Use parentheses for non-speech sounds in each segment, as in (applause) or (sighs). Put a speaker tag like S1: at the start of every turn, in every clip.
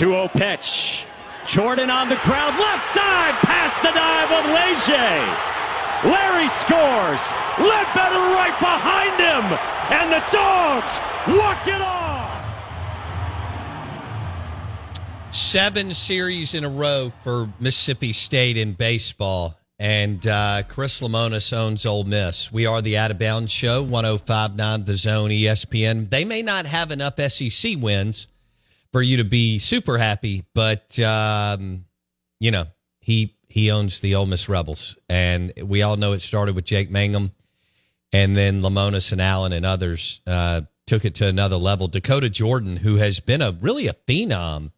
S1: Two 0 pitch. Jordan on the ground, left side, past the dive of Leger. Larry scores. Ledbetter right behind him, and the dogs walk it off.
S2: seven series in a row for Mississippi State in baseball. And uh, Chris Lemonis owns Ole Miss. We are the Out of Bounds Show, 1059 The Zone ESPN. They may not have enough SEC wins for you to be super happy, but, um, you know, he he owns the Ole Miss Rebels. And we all know it started with Jake Mangum. And then Lemonis and Allen and others uh, took it to another level. Dakota Jordan, who has been a really a phenom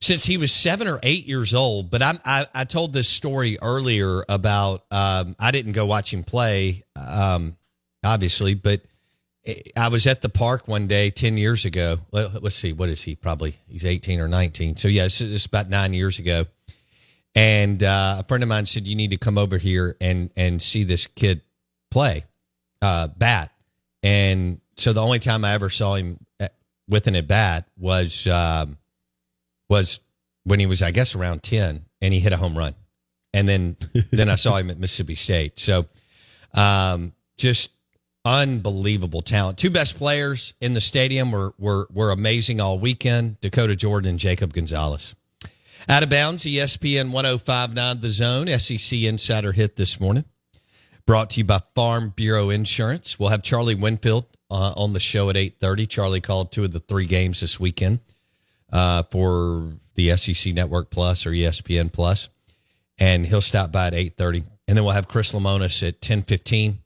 S2: since he was seven or eight years old. But I'm, I, I told this story earlier about um, I didn't go watch him play, um, obviously, but I was at the park one day 10 years ago. Let, us see, what is he? Probably he's 18 or 19. So, yeah, it's, about nine years ago. And uh, a friend of mine said, You need to come over here and, and see this kid play uh, bat. And so the only time I ever saw him at, with an at bat was. Um, was when he was, I guess, around 10 and he hit a home run. And then, then I saw him at Mississippi State. So, um, just unbelievable talent. Two best players in the stadium were, were, were amazing all weekend. Dakota Jordan and Jacob Gonzalez. Out of bounds, ESPN 1059 The Zone, SEC Insider Hit this morning. Brought to you by Farm Bureau Insurance. We'll have Charlie Winfield uh, on the show at 8.30. Charlie called two of the three games this weekend uh, for the SEC Network Plus or ESPN Plus, and he'll stop by at eight thirty, and then we'll have Chris Lemonis at ten fifteen,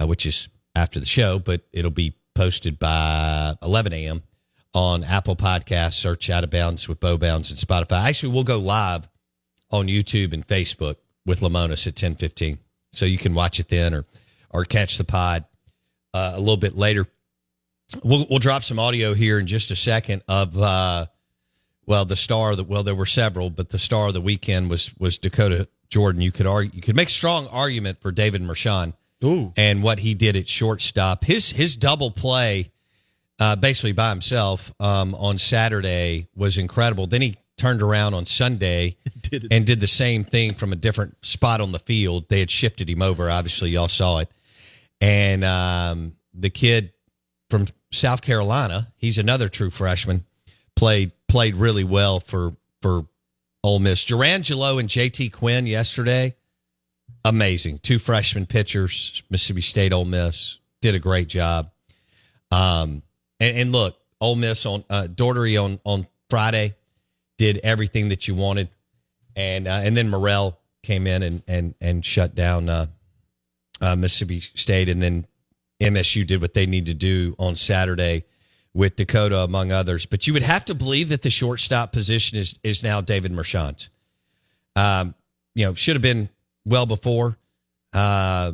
S2: uh, which is after the show, but it'll be posted by eleven a.m. on Apple Podcasts. Search Out of Bounds with Bo Bounds and Spotify. Actually, we'll go live on YouTube and Facebook with Lemonis at ten fifteen, so you can watch it then or or catch the pod uh, a little bit later. We'll we'll drop some audio here in just a second of uh, well the star that well there were several, but the star of the weekend was was Dakota Jordan. You could argue you could make strong argument for David Mershon and what he did at shortstop. His his double play, uh, basically by himself um, on Saturday was incredible. Then he turned around on Sunday (laughs) and did the same thing from a different spot on the field. They had shifted him over. Obviously, y'all saw it, and um, the kid from South Carolina. He's another true freshman. Played played really well for for Ole Miss. Jurrangelo and JT Quinn yesterday. Amazing. Two freshman pitchers, Mississippi State, Ole Miss did a great job. Um, and, and look, Ole Miss on uh, Daugherty on on Friday did everything that you wanted, and uh, and then Morrell came in and and and shut down uh, uh, Mississippi State, and then MSU did what they need to do on Saturday with Dakota, among others. But you would have to believe that the shortstop position is is now David Mershon. Um, you know, should have been well before. Uh,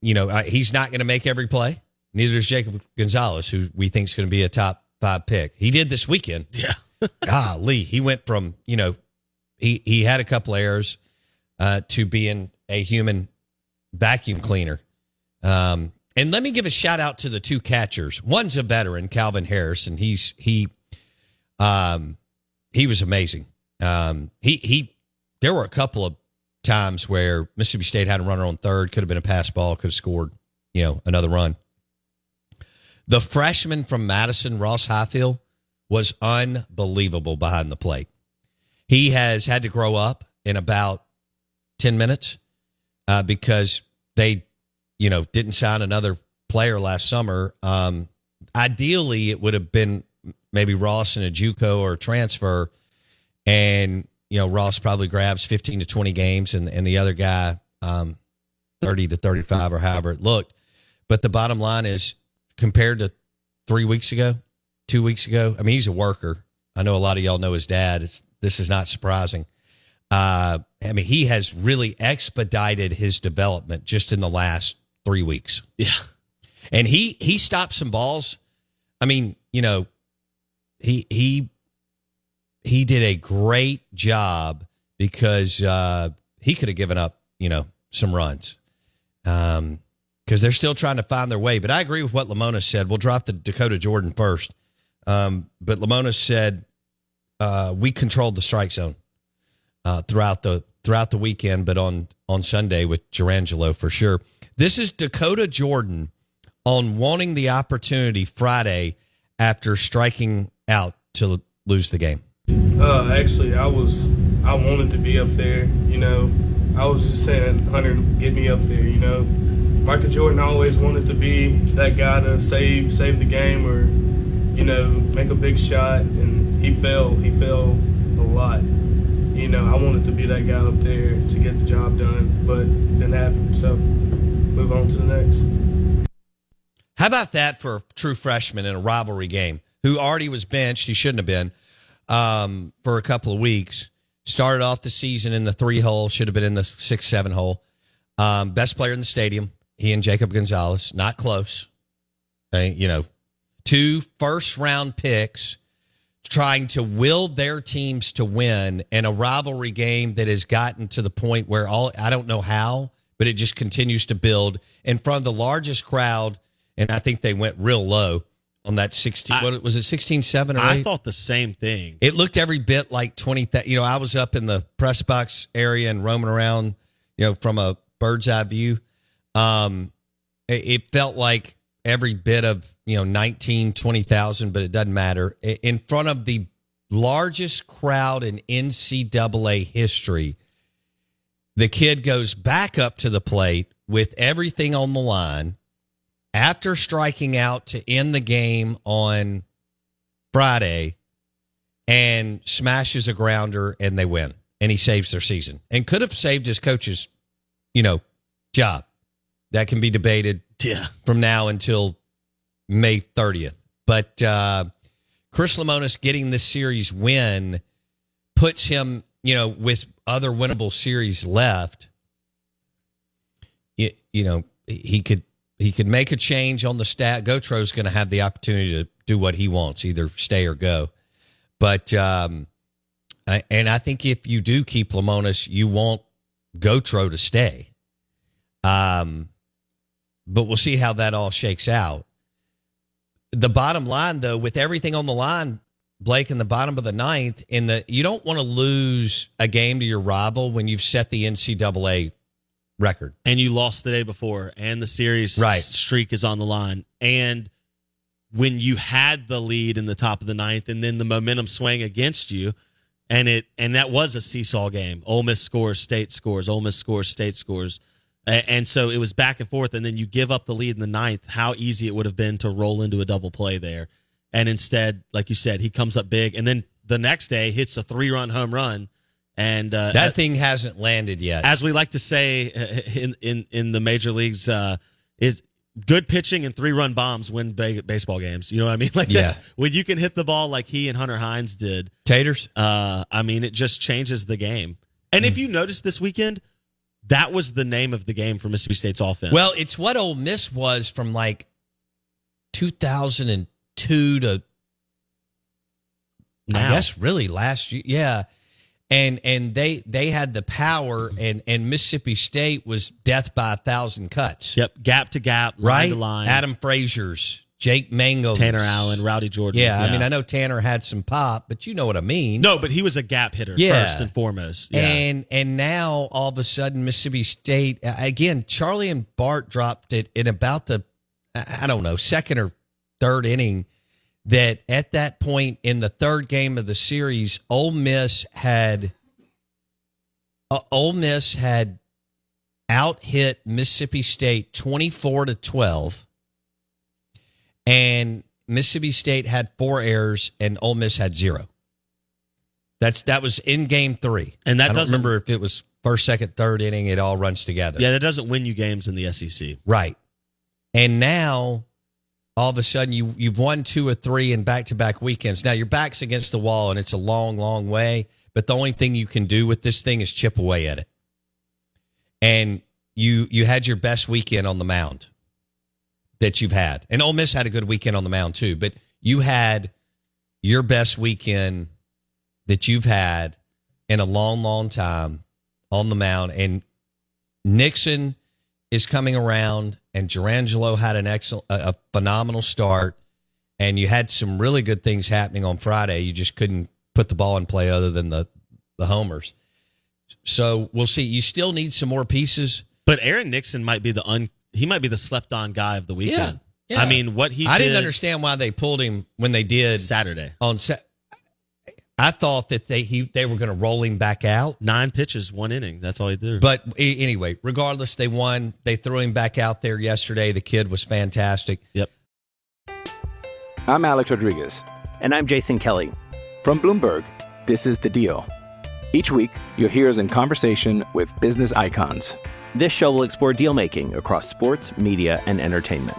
S2: you know, he's not going to make every play. Neither is Jacob Gonzalez, who we think is going to be a top five pick. He did this weekend.
S3: Yeah. (laughs)
S2: Golly, he went from you know, he he had a couple errors uh, to being a human vacuum cleaner. Um, and let me give a shout out to the two catchers. One's a veteran, Calvin Harris, and he's he um he was amazing. Um he he there were a couple of times where Mississippi State had a runner on third, could have been a pass ball, could have scored, you know, another run. The freshman from Madison, Ross Highfield, was unbelievable behind the plate. He has had to grow up in about 10 minutes uh, because they you know, didn't sign another player last summer. Um, ideally, it would have been maybe Ross in a JUCO or a transfer, and you know Ross probably grabs fifteen to twenty games, and and the other guy um, thirty to thirty five or however it looked. But the bottom line is, compared to three weeks ago, two weeks ago, I mean, he's a worker. I know a lot of y'all know his dad. It's, this is not surprising. Uh, I mean, he has really expedited his development just in the last three weeks.
S3: Yeah.
S2: And he he stopped some balls. I mean, you know, he he he did a great job because uh, he could have given up, you know, some runs. Um, because they're still trying to find their way. But I agree with what Lamona said. We'll drop the Dakota Jordan first. Um, but Lamona said uh, we controlled the strike zone uh, throughout the throughout the weekend, but on on Sunday with Jurrangelo for sure. This is Dakota Jordan on wanting the opportunity Friday after striking out to lose the game.
S4: Uh, actually, I was I wanted to be up there. You know, I was just saying, Hunter, get me up there. You know, Michael Jordan always wanted to be that guy to save save the game or you know make a big shot, and he fell. He fell a lot. You know, I wanted to be that guy up there to get the job done, but didn't happen. So move on to the next.
S2: How about that for a true freshman in a rivalry game who already was benched? He shouldn't have been um, for a couple of weeks. Started off the season in the three hole, should have been in the six, seven hole. Um, best player in the stadium, he and Jacob Gonzalez, not close. you know, two first round picks trying to will their teams to win in a rivalry game that has gotten to the point where all I don't know how but it just continues to build in front of the largest crowd. And I think they went real low on that 16. I, what was it, 16 7 or 8?
S3: I thought the same thing.
S2: It looked every bit like 20. You know, I was up in the press box area and roaming around, you know, from a bird's eye view. Um, it, it felt like every bit of, you know, 19, 20,000, but it doesn't matter. In front of the largest crowd in NCAA history the kid goes back up to the plate with everything on the line after striking out to end the game on Friday and smashes a grounder and they win. And he saves their season and could have saved his coach's you know job. That can be debated
S3: yeah.
S2: from now until May 30th but uh, Chris Lemonis getting this series win puts him you know with other winnable series left, you know, he could he could make a change on the stat. Gautreau's going to have the opportunity to do what he wants, either stay or go. But um, and I think if you do keep Lemonis, you want Gautreau to stay. Um, but we'll see how that all shakes out. The bottom line, though, with everything on the line, Blake in the bottom of the ninth. In the you don't want to lose a game to your rival when you've set the NCAA record
S3: and you lost the day before, and the series
S2: right.
S3: streak is on the line, and when you had the lead in the top of the ninth, and then the momentum swang against you, and it and that was a seesaw game. Ole Miss scores, State scores, Ole Miss scores, State scores. And so it was back and forth, and then you give up the lead in the ninth. How easy it would have been to roll into a double play there and instead, like you said, he comes up big, and then the next day hits a three run home run. And uh,
S2: that thing hasn't landed yet.
S3: As we like to say uh, in in in the major leagues, uh, is good pitching and three run bombs win ba- baseball games. You know what I mean? (laughs) Like
S2: Yeah.
S3: when you can hit the ball like he and Hunter Hines did.
S2: Taters.
S3: Uh, I mean, it just changes the game. And
S2: Hmm.
S3: if you notice this weekend, that was the name of the game for Mississippi State's offense.
S2: Well, it's what Ole Miss was from like 2002 to I guess really last year. Yeah. And and they they had the power and and Mississippi State was death by a thousand cuts.
S3: Yep, gap to gap, line
S2: right?
S3: to line.
S2: Adam Frazier's, Jake Mangum,
S3: Tanner Allen, Rowdey Jordan.
S2: Yeah, I mean I know Tanner had some pop, but you know what I mean.
S3: No, but he was a gap hitter
S2: Yeah.
S3: first and foremost. Yeah.
S2: And and now all of a sudden Mississippi State again Charlie and Bart dropped it in about the I don't know second or third inning that at that point in the third game of the series Ole Miss had uh, Ole Miss had out hit Mississippi State 24 to 12 and Mississippi State had four errors and Ole Miss had zero. That's that was in game three,
S3: And that
S2: I don't remember if it was first, second, third inning. It all runs together,
S3: yeah, that doesn't win you games in the SEC.
S2: right? And now, all of a sudden, you you've won two or three in back to back weekends. Now your back's against the wall, and it's a long, long way. But the only thing you can do with this thing is chip away at it. And you you had your best weekend on the mound that you've had, and Ole Miss had a good weekend on the mound too. But you had your best weekend that you've had in a long, long time on the mound. And Nixon is coming around, and Jurrangelo had an excellent, a, phenomenal start. And you had some really good things happening on Friday. You just couldn't put the ball in play other than the the homers. So we'll see. You still need some more pieces.
S3: But Aaron Nixon might be the un he might be the slept on guy of the weekend.
S2: Yeah, yeah.
S3: I mean, what he
S2: I
S3: did
S2: didn't understand why they pulled him when they did
S3: Saturday.
S2: on set. I thought that they he they were going to roll him back out.
S3: Nine pitches, one inning. That's all he did.
S2: But anyway, regardless, they won. They threw him back out there yesterday. The kid was fantastic.
S3: Yep.
S5: I'm Alex Rodriguez.
S6: And I'm Jason Kelly.
S5: From Bloomberg, this is The Deal. Each week, you'll hear us in conversation with business icons.
S6: This show will explore deal making across sports, media, and entertainment.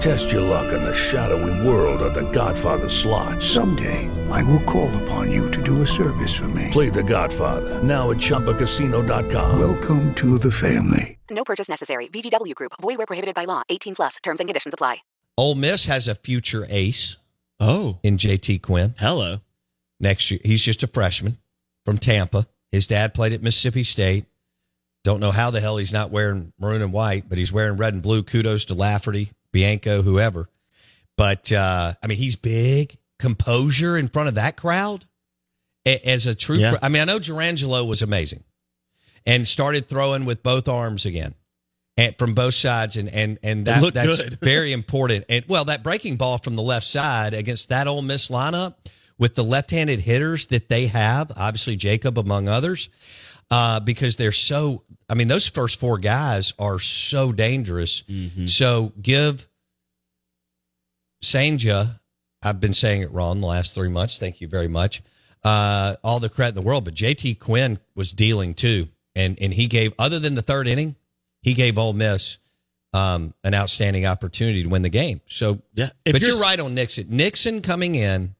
S7: Test your luck in the shadowy world of The Godfather slot.
S8: Someday, I will call upon you to do a service for me.
S7: Play The Godfather now at ChumbaCasino.com.
S8: Welcome to the family.
S9: No purchase necessary. VGW Group. Void where prohibited by law. 18 plus. Terms and conditions apply.
S2: Ole Miss has a future ace
S3: oh,
S2: in JT Quinn.
S3: hello.
S2: next year. He's just a freshman from Tampa. His dad played at Mississippi State. Don't know how the hell he's not wearing maroon and white, but he's wearing red and blue. Kudos to Lafferty, Bianco, whoever. But uh, I mean, he's big. Composure in front of that crowd as a true.
S3: Yeah.
S2: I mean, I know Jurrangelo was amazing and started throwing with both arms again. And from both sides, and and and that that's (laughs) very important. And well, that breaking ball from the left side against that Ole Miss lineup with the left-handed hitters that they have, obviously Jacob among others, uh, because they're so. I mean, those first four guys are so dangerous. So give Sanja, I've been saying it wrong the last three months. Thank you very much. Uh, all the credit in the world, but JT Quinn was dealing too, and and he gave other than the third inning, he gave Ole Miss um, an outstanding opportunity to win the game. So
S3: Yeah. If
S2: but
S3: you're
S2: you're right on Nixon. Nixon coming in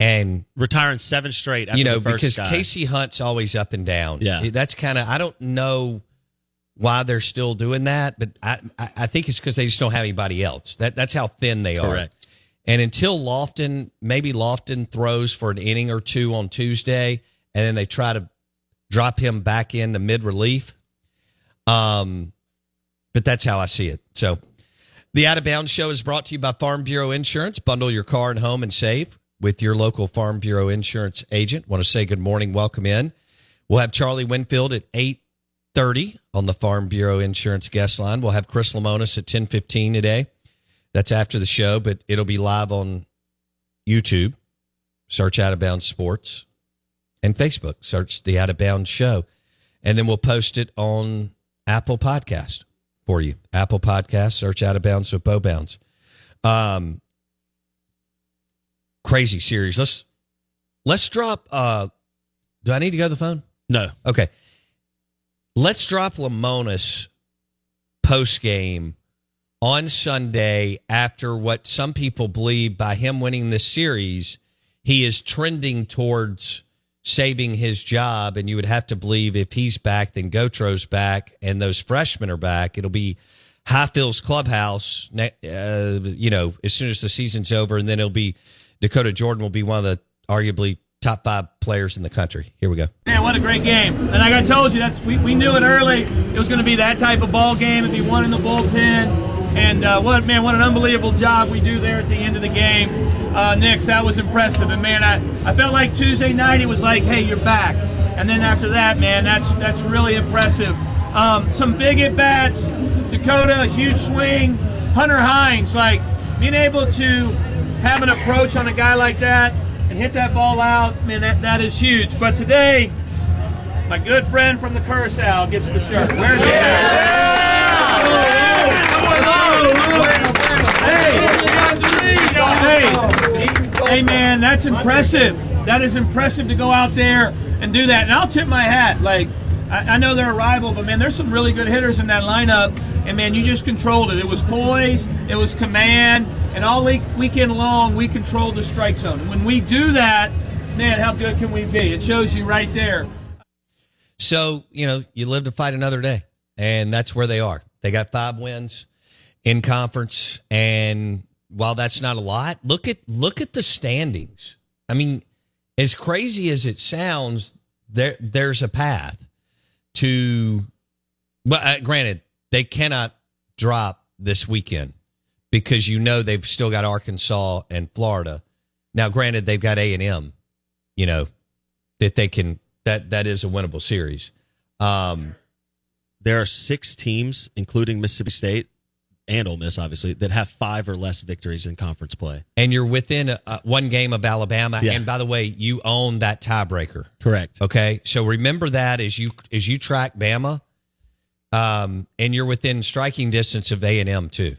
S2: and
S3: retiring seven straight. After
S2: you know, because
S3: guy.
S2: Casey Hunt's always up and down.
S3: Yeah.
S2: that's kind of I don't know why they're still doing that, but I I, I think it's because they just don't have anybody else. That that's how thin they
S3: Correct.
S2: are. And until Lofton, maybe Lofton throws for an inning or two on Tuesday, and then they try to drop him back into mid relief. Um, but that's how I see it. So, the Out of Bounds Show is brought to you by Farm Bureau Insurance. Bundle your car and home and save with your local Farm Bureau Insurance agent. Want to say good morning, welcome in. We'll have Charlie Winfield at eight thirty on the Farm Bureau Insurance guest line. We'll have Chris Lemonis at ten fifteen today. That's after the show, but it'll be live on YouTube. Search Out of Bounds Sports and Facebook. Search the Out of Bounds Show, and then we'll post it on Apple Podcast for you. Apple Podcast. Search Out of Bounds with Bo Bounds. Um, crazy series. Let's let's drop. Uh, do I need to go to the phone?
S3: No.
S2: Okay. Let's drop Lemonis post game on Sunday after what some people believe by him winning this series, he is trending towards saving his job. And you would have to believe if he's back, then Gautreau's back, and those freshmen are back. It'll be Highfields Clubhouse, uh, you know, as soon as the season's over, and then it'll be Dakota Jordan will be one of the arguably top five players in the country. Here we go.
S10: Man, what a great game! And like I told you, that's we, we knew it early. It was going to be that type of ball game. It'd be one in the bullpen. And uh, what man, what an unbelievable job we do there at the end of the game, uh. That was impressive. And man, I, I felt like Tuesday night it was like, hey, you're back. And then after that, man, that's that's really impressive. Um, some big at bats. Dakota, huge swing. Hunter Hines, like being able to have an approach on a guy like that and hit that ball out, man, that, that is huge. But today, my good friend from the Curacao gets the shirt. Where's he Hey, hey, man, that's impressive. That is impressive to go out there and do that. And I'll tip my hat. Like, I, I know they're a rival, but man, there's some really good hitters in that lineup. And man, you just controlled it. It was poise, it was command, and all week, weekend long, we controlled the strike zone. And when we do that, man, how good can we be? It shows you right there.
S2: So, you know, you live to fight another day, and that's where they are. They got five wins in conference, and while that's not a lot, look at look at the standings. I mean, as crazy as it sounds, there there's a path to. Well, uh, granted, they cannot drop this weekend because you know they've still got Arkansas and Florida. Now, granted, they've got A and M, you know, that they can that that is a winnable series. Um,
S3: there are six teams, including Mississippi State and Ole Miss, obviously, that have five or less victories in conference play.
S2: and you're within a- one game of Alabama.
S3: Yeah.
S2: And by the way, you own that tiebreaker.
S3: Correct.
S2: Okay, so remember that as you as you track Bama, um, and you're within striking distance of A and M too.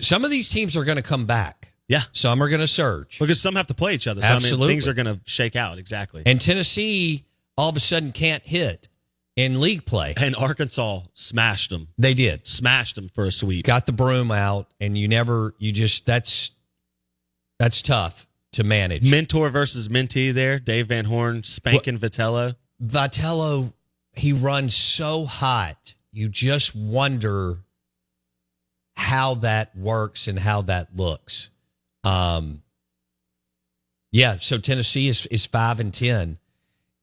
S2: Some of these teams are going to come back.
S3: Yeah.
S2: Some are going to surge.
S3: Because some have to play each other. So, I mean,
S2: Absolutely.
S3: things are going to shake out. Exactly.
S2: And Tennessee all of a sudden can't hit in league play.
S3: And Arkansas smashed them.
S2: They did.
S3: Smashed them for a sweep.
S2: Got the broom out, and you never, you just that's that's tough to manage.
S3: Mentor versus mentee there. Dave Van Horn spanking Vitello.
S2: Vitello, he runs so hot. You just wonder how that works and how that looks. Um, yeah, so Tennessee is is five and ten,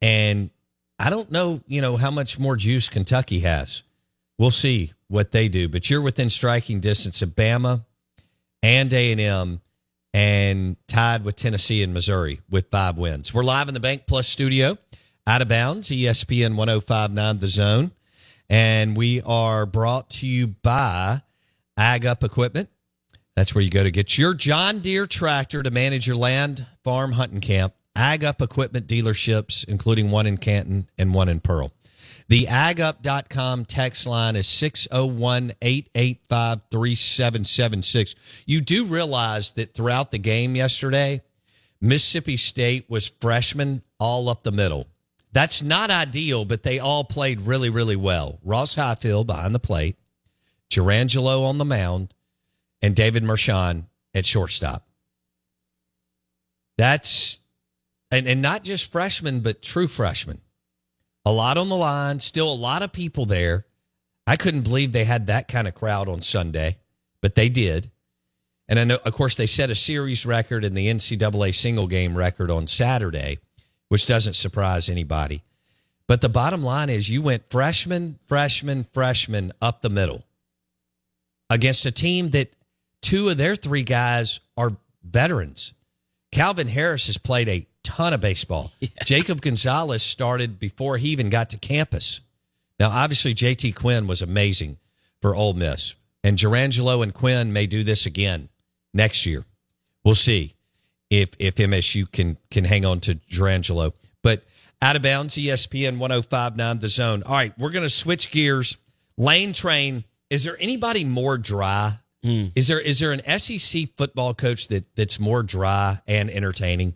S2: and I don't know, you know, how much more juice Kentucky has. We'll see what they do, but you're within striking distance of Bama and A and tied with Tennessee and Missouri with five wins. We're live in the Bank Plus studio, out of bounds, ESPN 105.9 The Zone, and we are brought to you by Ag Up Equipment. That's where you go to get your John Deere tractor to manage your land, farm, hunting camp. Ag Up Equipment dealerships, including one in Canton and one in Pearl. The agup.com text line is 601 885 3776. You do realize that throughout the game yesterday, Mississippi State was freshmen all up the middle. That's not ideal, but they all played really, really well. Ross Highfield behind the plate, Jurrangelo on the mound, and David Mershon at shortstop. That's and, and not just freshmen, but true freshmen. A lot on the line, still a lot of people there. I couldn't believe they had that kind of crowd on Sunday, but they did. And I know, of course, they set a series record and the NCAA single game record on Saturday, which doesn't surprise anybody. But the bottom line is you went freshman, freshman, freshman up the middle against a team that two of their three guys are veterans. Calvin Harris has played a ton of baseball. (laughs) Yeah. Jacob Gonzalez started before he even got to campus. Now, obviously, JT Quinn was amazing for Ole Miss, and Jurrangelo and Quinn may do this again next year. We'll see if if MSU can can hang on to Jurrangelo. But out of bounds, ESPN 1059 The Zone. All right, we're going to switch gears. Lane Train. Is there anybody more dry? Mm. Is there is there an SEC football coach that that's more dry and entertaining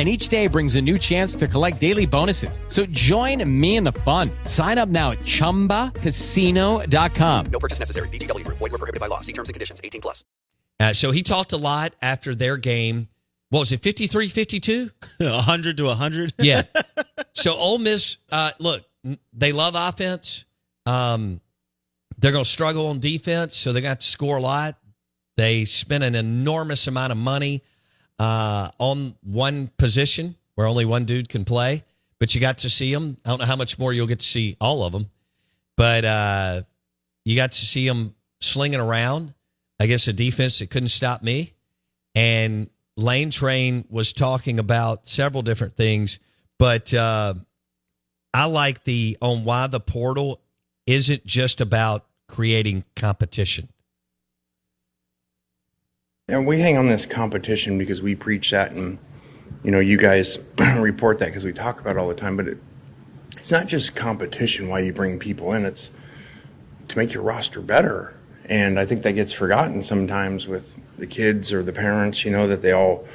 S11: and each day brings a new chance to collect daily bonuses. So join me in the fun. Sign up now at ChumbaCasino.com.
S12: No purchase necessary. VGW. Void were prohibited by law. See terms and conditions. 18 plus.
S2: Uh, so he talked a lot after their game. What was it, 53, 52?
S3: 100 (laughs) to 100? (laughs)
S2: yeah. (laughs) So Ole Miss, uh, look, they love offense. Um, they're going to struggle on defense, so they're going to have to score a lot. They spent an enormous amount of money uh, on one position where only one dude can play, but you got to see them. I don't know how much more you'll get to see all of them, but uh, you got to see them slinging around against a defense that couldn't stop me. And Lane Train was talking about several different things, but uh, I like the on why the portal isn't just about creating competition.
S13: And we hang on this competition because we preach that, and you know, you guys (clears throat) report that because we talk about it all the time. But it, it's not just competition why you bring people in; it's to make your roster better. And I think that gets forgotten sometimes with the kids or the parents. You know that they all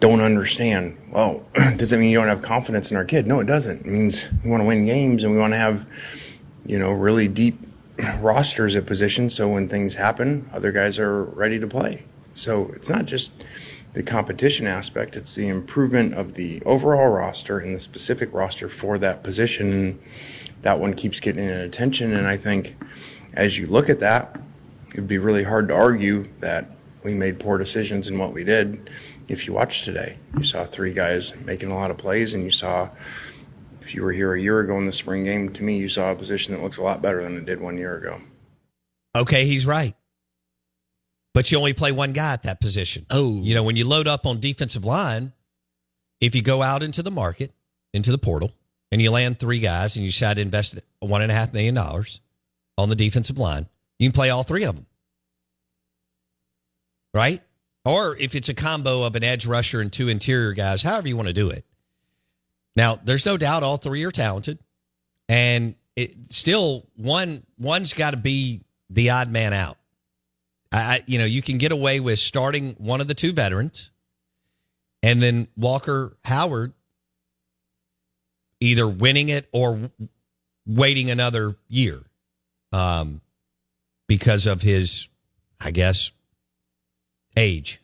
S13: don't understand. Well, (clears throat) does that mean you don't have confidence in our kid? No, it doesn't. It means we want to win games and we want to have, you know, really deep (clears throat) rosters at positions so when things happen, other guys are ready to play. So it's not just the competition aspect, it's the improvement of the overall roster and the specific roster for that position. And that one keeps getting attention. And I think as you look at that, it'd be really hard to argue that we made poor decisions in what we did. If you watched today, you saw three guys making a lot of plays, and you saw, if you were here a year ago in the spring game, to me, you saw a position that looks a lot better than it did one year ago.
S2: Okay, he's right but you only play one guy at that position.
S3: Oh,
S2: you know when you load up on defensive line, if you go out into the market, into the portal, and you land three guys, and you decide to invest one and a half million dollars on the defensive line, you can play all three of them, right? Or if it's a combo of an edge rusher and two interior guys, however you want to do it. Now, there's no doubt all three are talented, and it still one one's got to be the odd man out. I, you know, you can get away with starting one of the two veterans, and then Walker Howard either winning it or waiting another year, um, because of his, I guess, age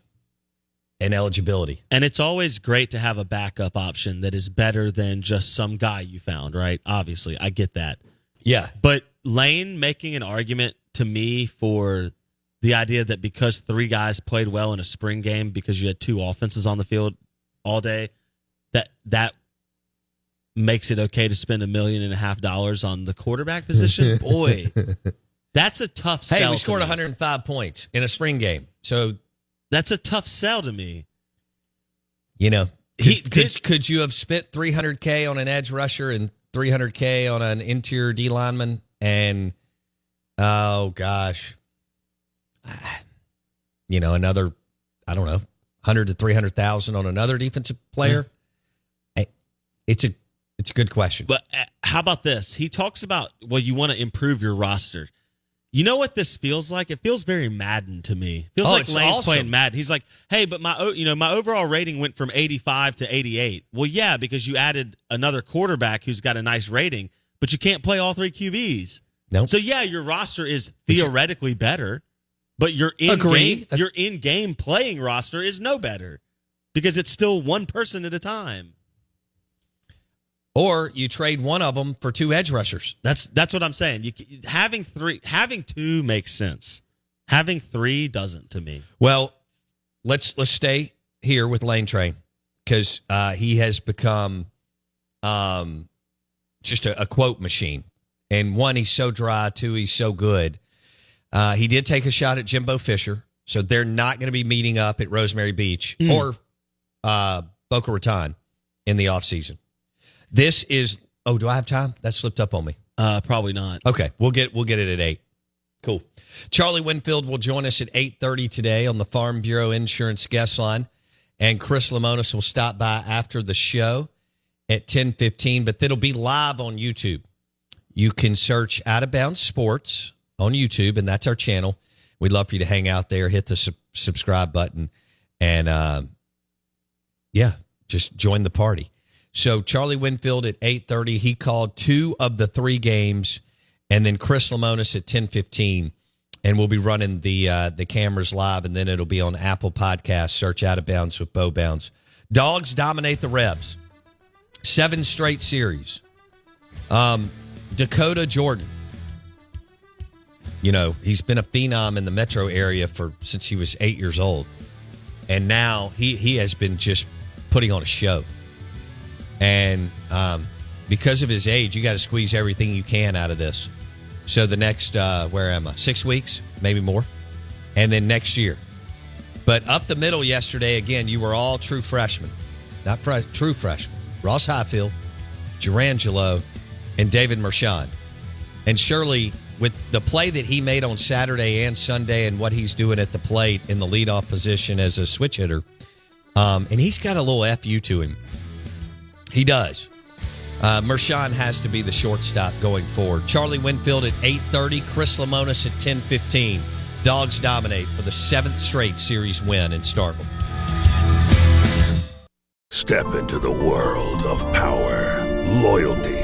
S2: and eligibility.
S3: And it's always great to have a backup option that is better than just some guy you found, right? Obviously, I get that.
S2: Yeah.
S3: But Lane making an argument to me for the idea that because three guys played well in a spring game because you had two offenses on the field all day, that that makes it okay to spend a million and a half dollars on the quarterback position. (laughs) Boy, that's a tough
S2: Hey,
S3: sell.
S2: we
S3: to
S2: scored
S3: me.
S2: 105 points in a spring game. So
S3: That's a tough sell to me.
S2: You know,
S3: He
S2: could, could, could you have spent 300K on an edge rusher and 300K on an interior D lineman? And, oh gosh, (sighs) you know, another, I don't know, 100 to 300,000 on another defensive player? I- It's a, it's a good question.
S3: But uh, how about this? He talks about well, you want to improve your roster. You know what this feels like? It feels very Madden to me. Feels
S2: Oh,
S3: like Lane's
S2: awesome.
S3: playing Madden. He's like, "Hey, but my you know my overall rating went from 85 to 88." Well, yeah, because you added another quarterback who's got a nice rating, but you can't play all three QBs.
S2: No.
S3: So yeah, your roster is theoretically better, but your in
S2: Agree.
S3: game your in game playing roster is no better because it's still one person at a time.
S2: Or you trade one of them for two edge rushers.
S3: That's that's what I'm saying. You having three, having two makes sense. Having three doesn't to me.
S2: Well, let's let's stay here with Lane Train because uh, he has become um, just a, a quote machine. And one, he's so dry. Two, he's so good. Uh, he did take a shot at Jimbo Fisher, so they're not going to be meeting up at Rosemary Beach
S3: Mm.
S2: or uh, Boca Raton in the offseason. This is. Oh, do I have time? That slipped up on me.
S3: Uh, probably not.
S2: Okay, we'll get we'll get it at eight. Cool. Charlie Winfield will join us at eight thirty today on the Farm Bureau Insurance guest line, and Chris Lemonis will stop by after the show at ten fifteen. But that'll be live on YouTube. You can search Out of Bounds Sports on YouTube, and that's our channel. We'd love for you to hang out there, hit the sub- subscribe button, and uh, yeah, just join the party. So Charlie Winfield at eight thirty, he called two of the three games, and then Chris Lemonis at ten fifteen, and we'll be running the uh, the cameras live, and then it'll be on Apple Podcasts. Search Out of Bounds with Bo Bounds. Dogs dominate the Rebs, seven straight series. Um, Dakota Jordan, you know he's been a phenom in the metro area for since he was eight years old, and now he he has been just putting on a show. And um, because of his age, you got to squeeze everything you can out of this. So the next, uh, where am I? Six weeks, maybe more, and then next year. But up the middle yesterday, again, you were all true freshmen, not true freshmen. Ross Highfield, Jurrangelo, and David Mershon. And surely, with the play that he made on Saturday and Sunday, and what he's doing at the plate in the leadoff position as a switch hitter, um, and he's got a little fu to him. He does. Uh, Mershon has to be the shortstop going forward. Charlie Winfield at 8.30, Chris Lemonis at 10.15. Dogs dominate for the seventh straight series win in Starkville.
S7: Step into the world of power, loyalty,